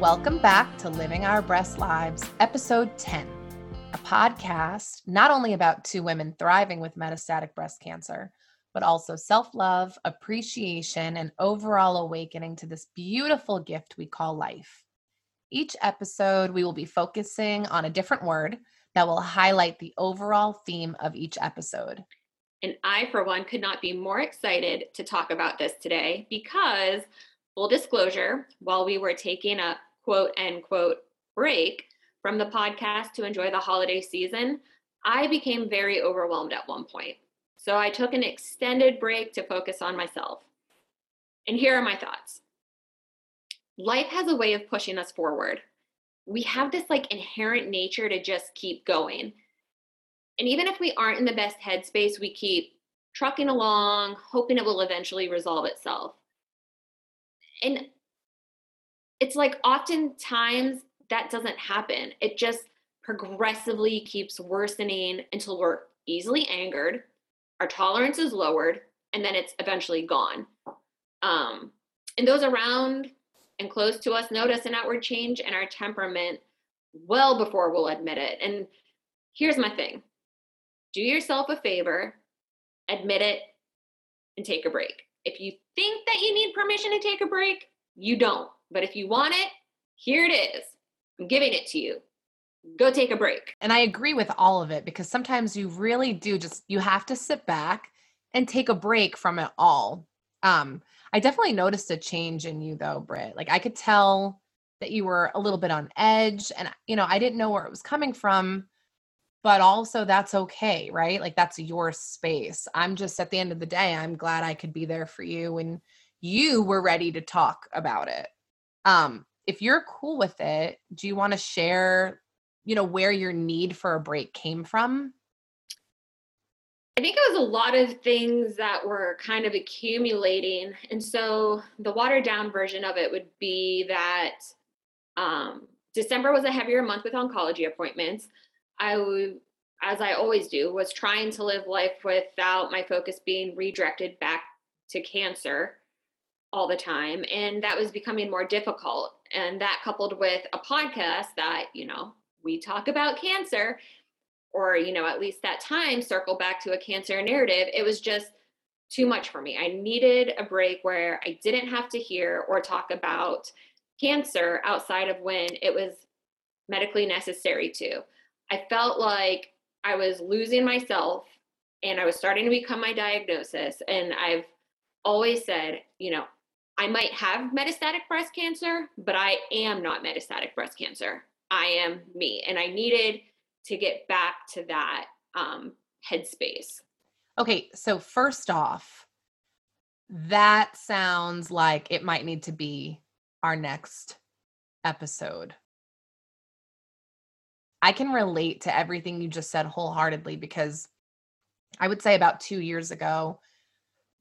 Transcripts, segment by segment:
Welcome back to Living Our Breast Lives, episode 10, a podcast not only about two women thriving with metastatic breast cancer, but also self love, appreciation, and overall awakening to this beautiful gift we call life. Each episode, we will be focusing on a different word that will highlight the overall theme of each episode. And I, for one, could not be more excited to talk about this today because, full disclosure, while we were taking a quote unquote break from the podcast to enjoy the holiday season, I became very overwhelmed at one point. So I took an extended break to focus on myself. And here are my thoughts life has a way of pushing us forward. We have this like inherent nature to just keep going. And even if we aren't in the best headspace, we keep trucking along, hoping it will eventually resolve itself. And it's like oftentimes that doesn't happen. It just progressively keeps worsening until we're easily angered, our tolerance is lowered, and then it's eventually gone. Um, and those around and close to us notice an outward change in our temperament well before we'll admit it. And here's my thing do yourself a favor, admit it, and take a break. If you think that you need permission to take a break, you don't. But if you want it, here it is. I'm giving it to you. Go take a break. And I agree with all of it because sometimes you really do just you have to sit back and take a break from it all. Um I definitely noticed a change in you though, Britt. Like I could tell that you were a little bit on edge and you know, I didn't know where it was coming from, but also that's okay, right? Like that's your space. I'm just at the end of the day, I'm glad I could be there for you and you were ready to talk about it. Um if you're cool with it, do you want to share, you know, where your need for a break came from? I think it was a lot of things that were kind of accumulating. And so the watered down version of it would be that um, December was a heavier month with oncology appointments. I would, as I always do, was trying to live life without my focus being redirected back to cancer all the time. And that was becoming more difficult. And that coupled with a podcast that, you know, we talk about cancer or you know at least that time circle back to a cancer narrative it was just too much for me i needed a break where i didn't have to hear or talk about cancer outside of when it was medically necessary to i felt like i was losing myself and i was starting to become my diagnosis and i've always said you know i might have metastatic breast cancer but i am not metastatic breast cancer i am me and i needed to get back to that um, headspace. Okay, so first off, that sounds like it might need to be our next episode. I can relate to everything you just said wholeheartedly because I would say about two years ago,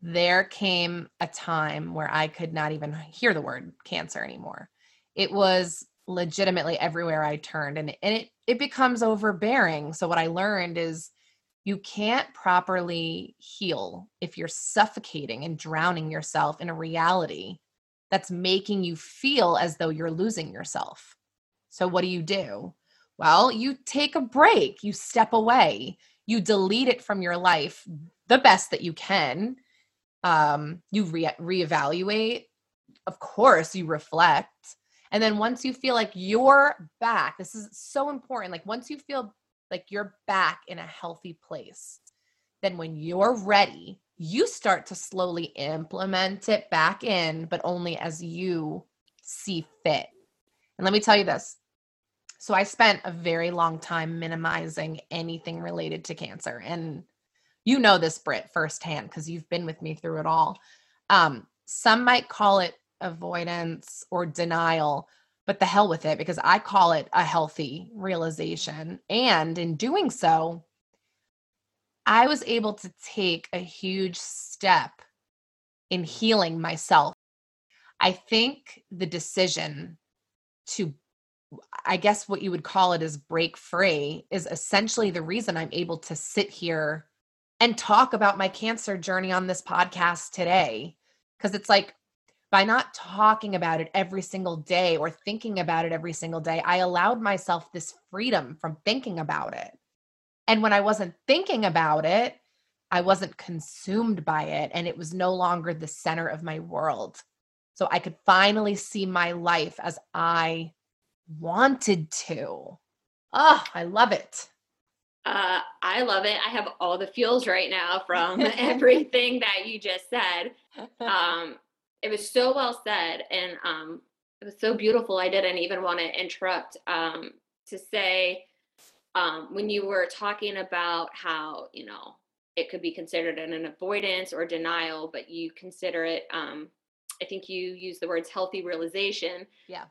there came a time where I could not even hear the word cancer anymore. It was legitimately everywhere I turned and, and it it becomes overbearing. So what I learned is you can't properly heal if you're suffocating and drowning yourself in a reality that's making you feel as though you're losing yourself. So what do you do? Well, you take a break, you step away, you delete it from your life the best that you can. Um, you re- reevaluate. Of course, you reflect and then once you feel like you're back, this is so important. Like once you feel like you're back in a healthy place, then when you're ready, you start to slowly implement it back in, but only as you see fit. And let me tell you this. So I spent a very long time minimizing anything related to cancer. And you know this, Britt firsthand, because you've been with me through it all. Um, some might call it avoidance or denial, but the hell with it because I call it a healthy realization. And in doing so, I was able to take a huge step in healing myself. I think the decision to, I guess what you would call it is break free, is essentially the reason I'm able to sit here and talk about my cancer journey on this podcast today. Because it's like by not talking about it every single day or thinking about it every single day, I allowed myself this freedom from thinking about it. And when I wasn't thinking about it, I wasn't consumed by it and it was no longer the center of my world. So I could finally see my life as I wanted to. Oh, I love it. Uh, I love it. I have all the feels right now from everything that you just said. Um, it was so well said, and um, it was so beautiful. I didn't even want to interrupt um, to say um, when you were talking about how you know it could be considered an avoidance or denial, but you consider it. Um, I think you use the words healthy realization. Yeah.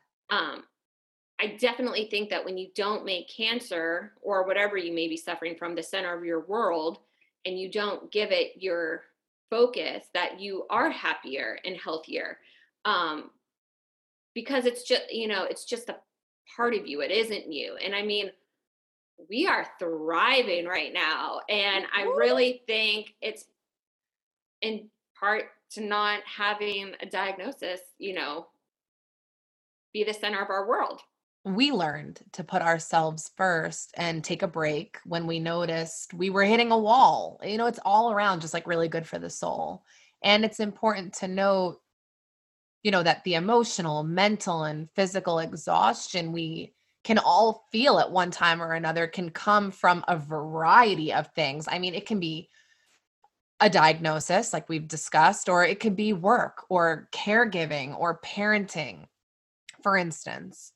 I definitely think that when you don't make cancer or whatever you may be suffering from the center of your world and you don't give it your focus, that you are happier and healthier. Um, because it's just, you know, it's just a part of you. It isn't you. And I mean, we are thriving right now. And I really think it's in part to not having a diagnosis, you know, be the center of our world we learned to put ourselves first and take a break when we noticed we were hitting a wall. You know, it's all around just like really good for the soul. And it's important to note, you know, that the emotional, mental, and physical exhaustion we can all feel at one time or another can come from a variety of things. I mean, it can be a diagnosis, like we've discussed, or it could be work or caregiving or parenting, for instance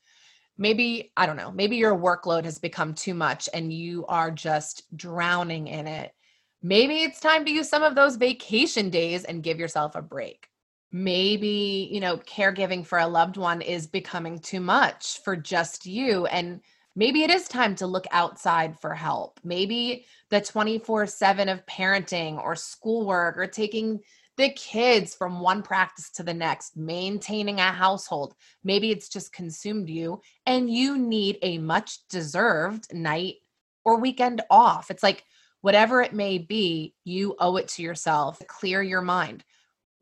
maybe i don't know maybe your workload has become too much and you are just drowning in it. Maybe it's time to use some of those vacation days and give yourself a break. Maybe you know caregiving for a loved one is becoming too much for just you and maybe it is time to look outside for help. Maybe the 24/7 of parenting or schoolwork or taking the kids from one practice to the next, maintaining a household. Maybe it's just consumed you and you need a much deserved night or weekend off. It's like whatever it may be, you owe it to yourself. Clear your mind,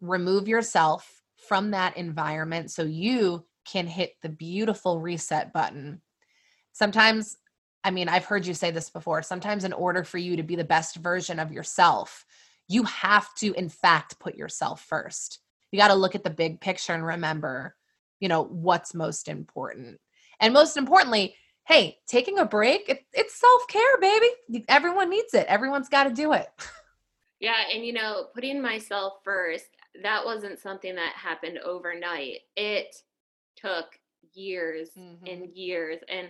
remove yourself from that environment so you can hit the beautiful reset button. Sometimes, I mean, I've heard you say this before. Sometimes, in order for you to be the best version of yourself, you have to in fact put yourself first. You got to look at the big picture and remember you know what's most important. And most importantly hey taking a break it, it's self-care baby. Everyone needs it. Everyone's got to do it. Yeah and you know putting myself first that wasn't something that happened overnight. It took years mm-hmm. and years and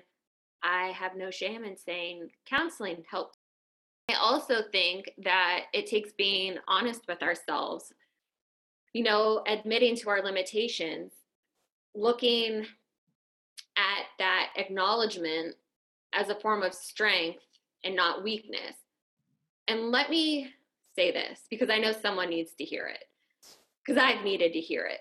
i have no shame in saying counseling helped I also think that it takes being honest with ourselves, you know, admitting to our limitations, looking at that acknowledgement as a form of strength and not weakness. And let me say this because I know someone needs to hear it, because I've needed to hear it.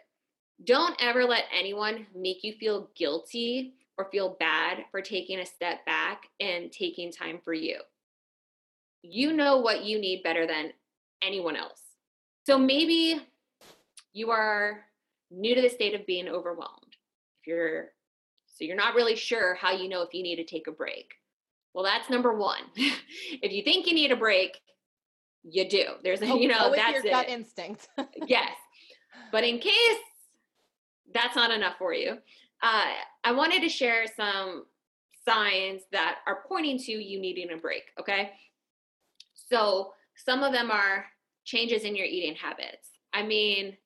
Don't ever let anyone make you feel guilty or feel bad for taking a step back and taking time for you you know what you need better than anyone else. So maybe you are new to the state of being overwhelmed. If you're so you're not really sure how you know if you need to take a break. Well, that's number 1. if you think you need a break, you do. There's a, you know, that's your gut instinct. yes. But in case that's not enough for you, uh, I wanted to share some signs that are pointing to you needing a break. Okay. So some of them are changes in your eating habits. I mean,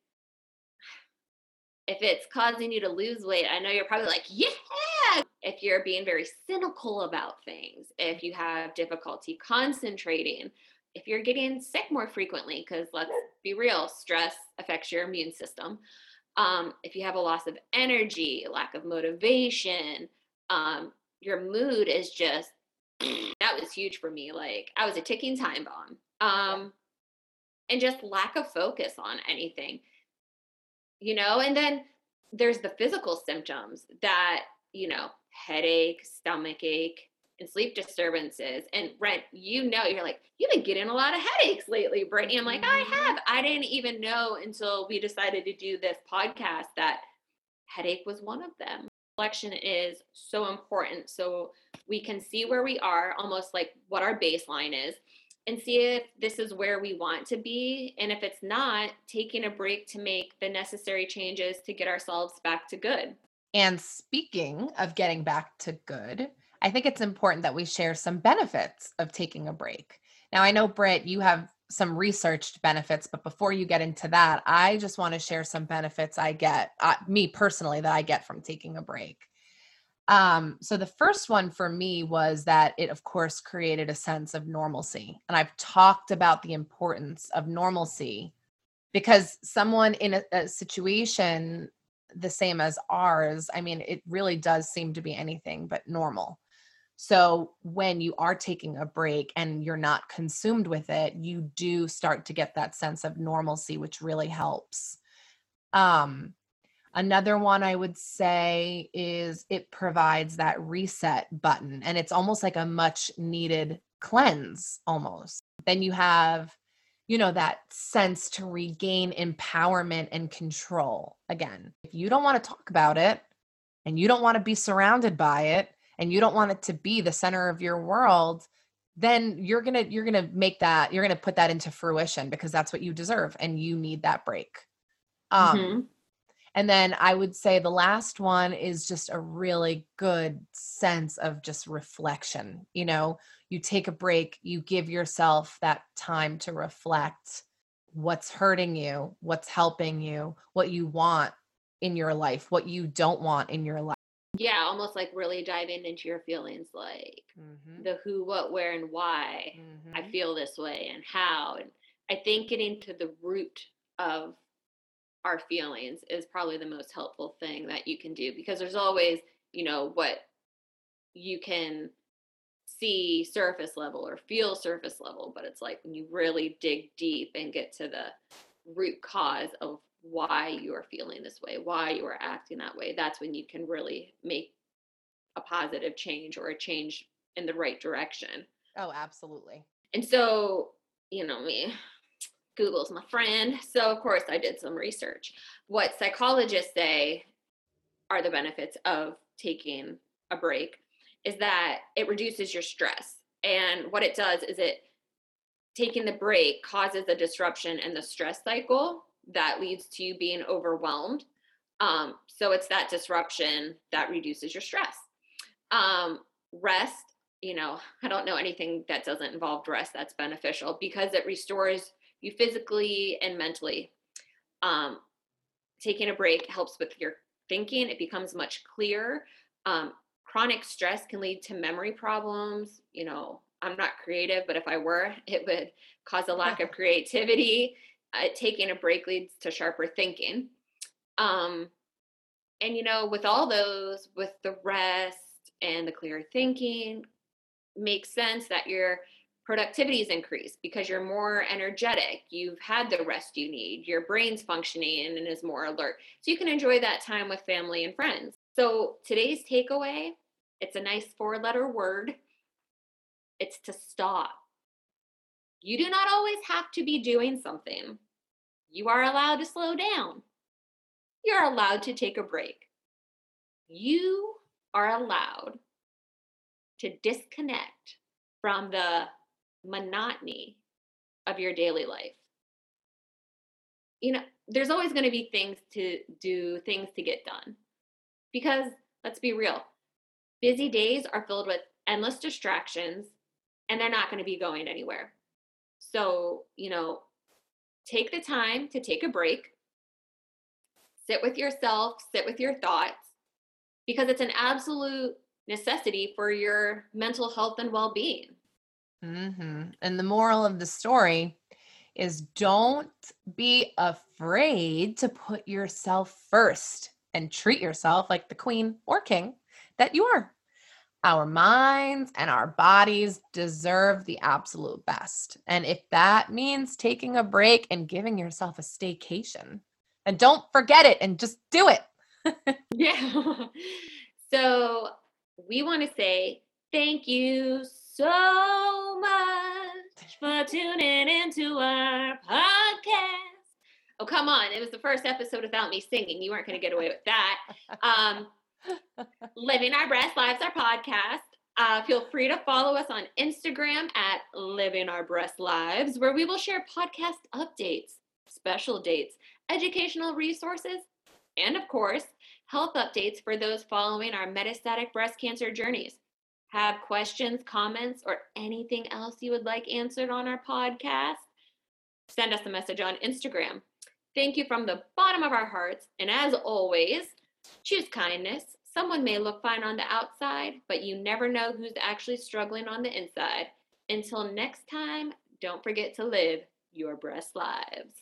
if it's causing you to lose weight, I know you're probably like, yeah. If you're being very cynical about things, if you have difficulty concentrating, if you're getting sick more frequently, because let's be real, stress affects your immune system. Um, if you have a loss of energy, lack of motivation, um, your mood is just that was huge for me. Like I was a ticking time bomb. Um, and just lack of focus on anything, you know, and then there's the physical symptoms that, you know, headache, stomach ache, and sleep disturbances. And Brent, you know, you're like, you've been getting a lot of headaches lately, Brittany. I'm like, I Mm-hmm. have. I didn't even know until we decided to do this podcast that headache was one of them. Reflection is so important. So we can see where we are, almost like what our baseline is, and see if this is where we want to be. And if it's not, taking a break to make the necessary changes to get ourselves back to good. And speaking of getting back to good, I think it's important that we share some benefits of taking a break. Now, I know, Britt, you have some researched benefits, but before you get into that, I just want to share some benefits I get, uh, me personally, that I get from taking a break. Um, so the first one for me was that it, of course, created a sense of normalcy. And I've talked about the importance of normalcy because someone in a, a situation the same as ours, I mean, it really does seem to be anything but normal. So when you are taking a break and you're not consumed with it, you do start to get that sense of normalcy, which really helps. Um, another one I would say is it provides that reset button, and it's almost like a much needed cleanse almost. Then you have you know, that sense to regain empowerment and control again. If you don't want to talk about it and you don't want to be surrounded by it and you don't want it to be the center of your world, then you're going to you're going to make that you're going to put that into fruition because that's what you deserve and you need that break. Um Mhm. And then I would say the last one is just a really good sense of just reflection. You know, you take a break, you give yourself that time to reflect what's hurting you, what's helping you, what you want in your life, what you don't want in your life. Yeah, almost like really diving into your feelings, like Mhm, the who, what, where, and why I mhm. feel this way and how. And I think getting to the root of our feelings is probably the most helpful thing that you can do because there's always, you know, what you can see surface level or feel surface level, but it's like when you really dig deep and get to the root cause of why you are feeling this way, why you are acting that way, that's when you can really make a positive change or a change in the right direction. Oh, absolutely. And so, you know, me, Google's my friend. So, of course, I did some research. What psychologists say are the benefits of taking a break is that it reduces your stress. And what it does is it taking the break causes a disruption in the stress cycle that leads to you being overwhelmed. Um, so it's that disruption that reduces your stress. Um, rest, you know, I don't know anything that doesn't involve rest that's beneficial because it restores you physically and mentally. Um, taking a break helps with your thinking, it becomes much clearer. Um, chronic stress can lead to memory problems. You know, I'm not creative, but if I were, it would cause a lack of creativity. Uh, taking a break leads to sharper thinking. Um, and, you know, with all those, with the rest and the clear thinking, makes sense that your productivity is increased because you're more energetic. You've had the rest you need. Your brain's functioning and is more alert. So you can enjoy that time with family and friends. So today's takeaway, it's a nice four letter word. It's to stop. You do not always have to be doing something. You are allowed to slow down. You're allowed to take a break. You are allowed to disconnect from the monotony of your daily life. You know, there's always going to be things to do, things to get done. Because let's be real, busy days are filled with endless distractions and they're not going to be going anywhere. So, you know, take the time to take a break, sit with yourself, sit with your thoughts, because it's an absolute necessity for your mental health and well being. Hmm And the moral of the story is don't be afraid to put yourself first and treat yourself like the queen or king that you are. Our minds and our bodies deserve the absolute best. And if that means taking a break and giving yourself a staycation, and don't forget it and just do it. Yeah. so we want to say Thank you so much for tuning into our podcast. Oh, come on. It was the first episode without me singing. You weren't going to get away with that. Um, Living Our Breast Lives, our podcast. Uh, feel free to follow us on Instagram at Living Our Breast Lives, where we will share podcast updates, special dates, educational resources, and of course, health updates for those following our metastatic breast cancer journeys. Have questions, comments, or anything else you would like answered on our podcast? Send us a message on Instagram. Thank you from the bottom of our hearts. And as always, choose kindness. Someone may look fine on the outside, but you never know who's actually struggling on the inside. Until next time, don't forget to live your breast lives.